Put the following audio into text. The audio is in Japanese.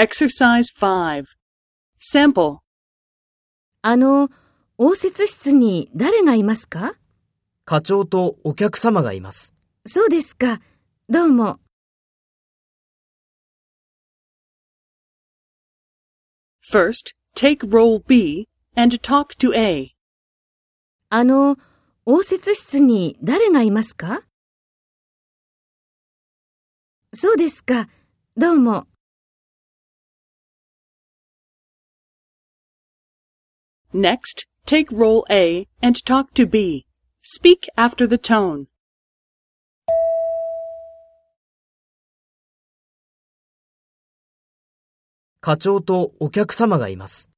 Exercise 5. Sample. あの、応接室に誰がいますか？課長とお客様がいます。そうですか。どうも。First, take role B and talk to A. あの、応接室に誰がいますか？そうですか。どうも。Next, take role A and talk to B. Speak after the tone. tone. 課長とお客様がいます。